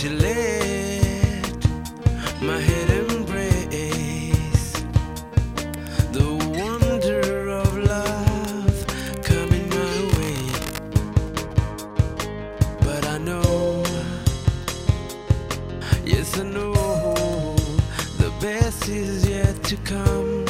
to let my head embrace the wonder of love coming my way. But I know, yes, I know the best is yet to come.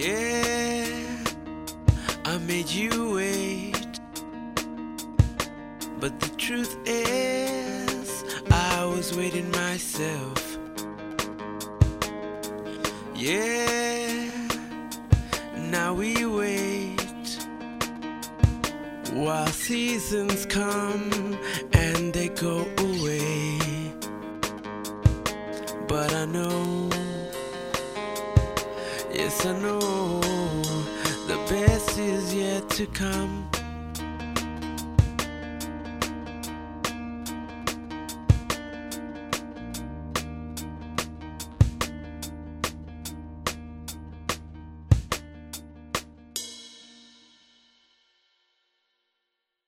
Yeah, I made you wait. But the truth is, I was waiting myself. Yeah, now we wait while seasons come and they go away. But I know, yes, I know the best is yet to come.